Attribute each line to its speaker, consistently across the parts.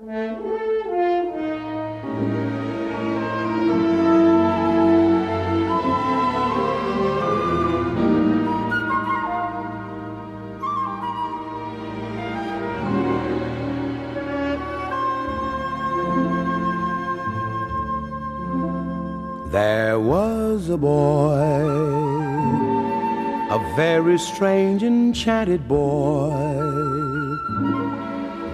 Speaker 1: There was a boy, a very strange, enchanted boy.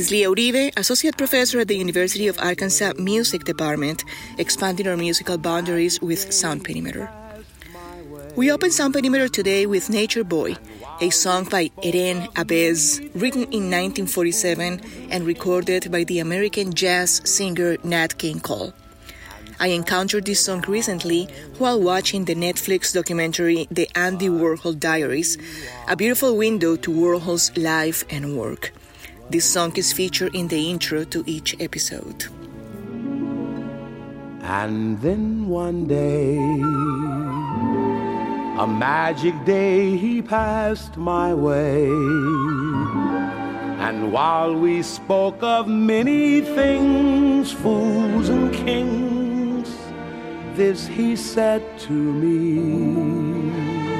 Speaker 2: is Lia Uribe, Associate Professor at the University of Arkansas Music Department, expanding our musical boundaries with Sound Perimeter. We open Sound Perimeter today with Nature Boy, a song by Eden Ahbez, written in 1947 and recorded by the American jazz singer Nat King Cole. I encountered this song recently while watching the Netflix documentary The Andy Warhol Diaries, a beautiful window to Warhol's life and work. This song is featured in the intro to each episode.
Speaker 1: And then one day, a magic day, he passed my way. And while we spoke of many things, fools and kings, this he said to me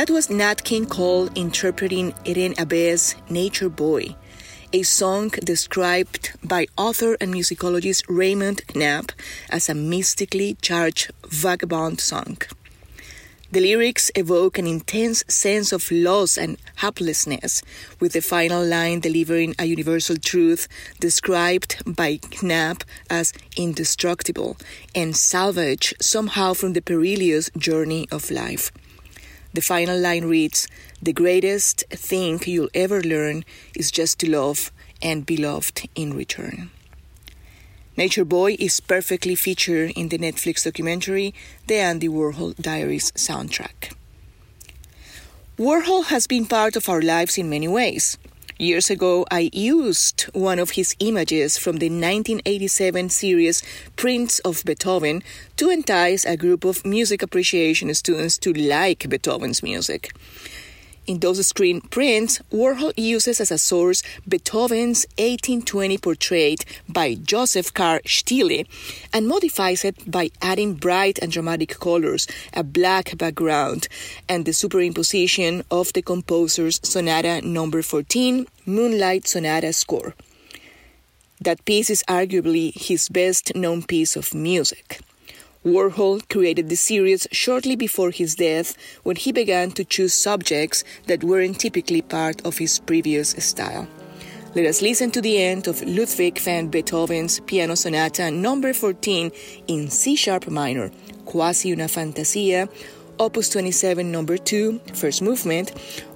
Speaker 2: That was Nat King Cole interpreting Eden Ahbez's Nature Boy, a song described by author and musicologist Raymond Knapp as a mystically charged vagabond song. The lyrics evoke an intense sense of loss and helplessness, with the final line delivering a universal truth described by Knapp as indestructible and salvage somehow from the perilous journey of life. The final line reads The greatest thing you'll ever learn is just to love and be loved in return. Nature Boy is perfectly featured in the Netflix documentary The Andy Warhol Diaries soundtrack. Warhol has been part of our lives in many ways. Years ago, I used one of his images from the 1987 series Prince of Beethoven to entice a group of music appreciation students to like Beethoven's music. In those screen prints, Warhol uses as a source Beethoven's 1820 portrait by Joseph Karl Stieler and modifies it by adding bright and dramatic colors, a black background, and the superimposition of the composer's Sonata Number 14 Moonlight Sonata score. That piece is arguably his best known piece of music. Warhol created the series shortly before his death when he began to choose subjects that weren't typically part of his previous style. Let us listen to the end of Ludwig van Beethoven's Piano Sonata number 14 in C sharp minor, Quasi una fantasia, Opus 27, number 2, first movement,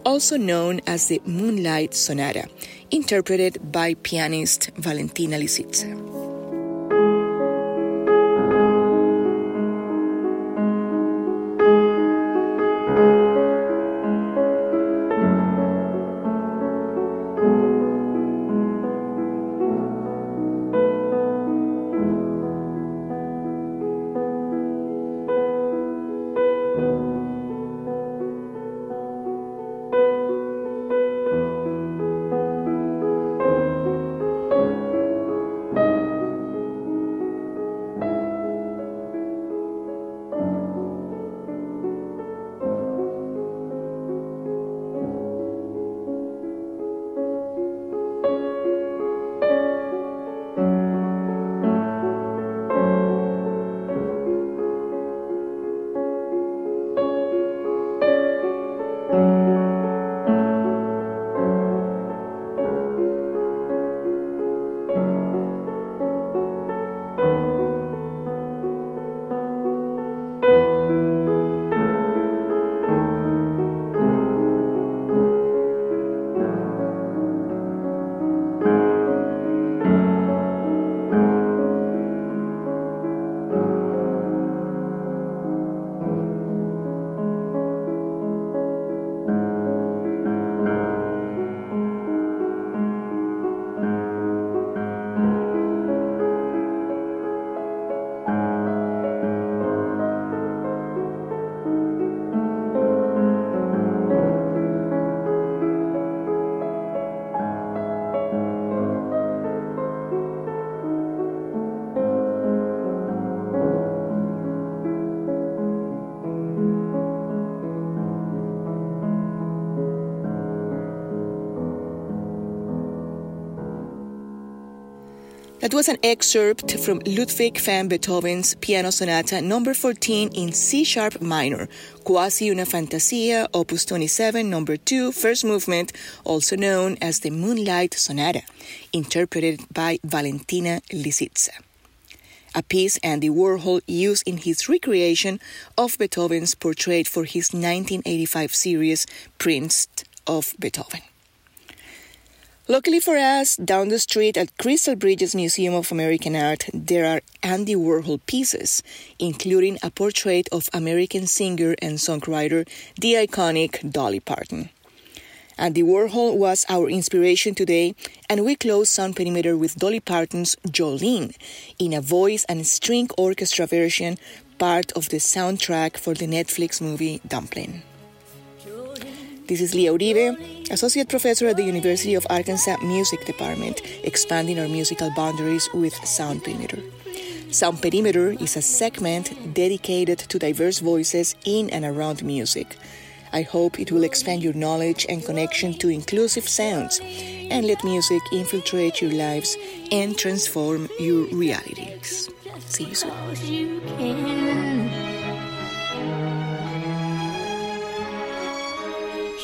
Speaker 2: also known as the Moonlight Sonata, interpreted by pianist Valentina Lisitsa. That was an excerpt from Ludwig van Beethoven's Piano Sonata number 14 in C sharp minor, Quasi una Fantasia, opus 27, number 2, first movement, also known as the Moonlight Sonata, interpreted by Valentina Lisitsa. A piece Andy Warhol used in his recreation of Beethoven's portrait for his 1985 series, Prince of Beethoven. Luckily for us, down the street at Crystal Bridges Museum of American Art, there are Andy Warhol pieces, including a portrait of American singer and songwriter, the iconic Dolly Parton. Andy Warhol was our inspiration today, and we close Sound Perimeter with Dolly Parton's Jolene in a voice and string orchestra version, part of the soundtrack for the Netflix movie Dumplin'. This is Lia Uribe, Associate Professor at the University of Arkansas Music Department, expanding our musical boundaries with Sound Perimeter. Sound Perimeter is a segment dedicated to diverse voices in and around music. I hope it will expand your knowledge and connection to inclusive sounds and let music infiltrate your lives and transform your realities. See you soon.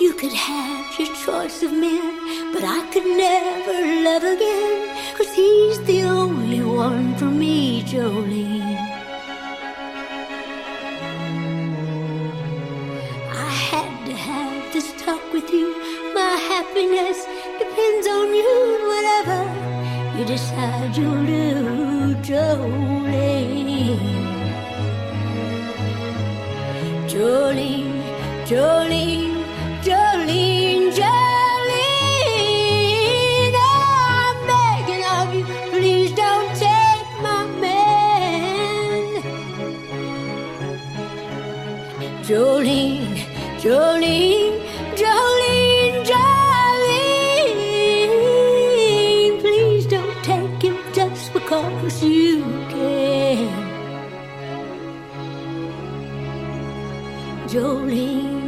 Speaker 3: You could have your choice of men, but I could never love again. Cause he's the only one for me, Jolene. I had to have this talk with you. My happiness depends on you, whatever you decide you'll do, Jolene. Jolene, Jolene. Jolene.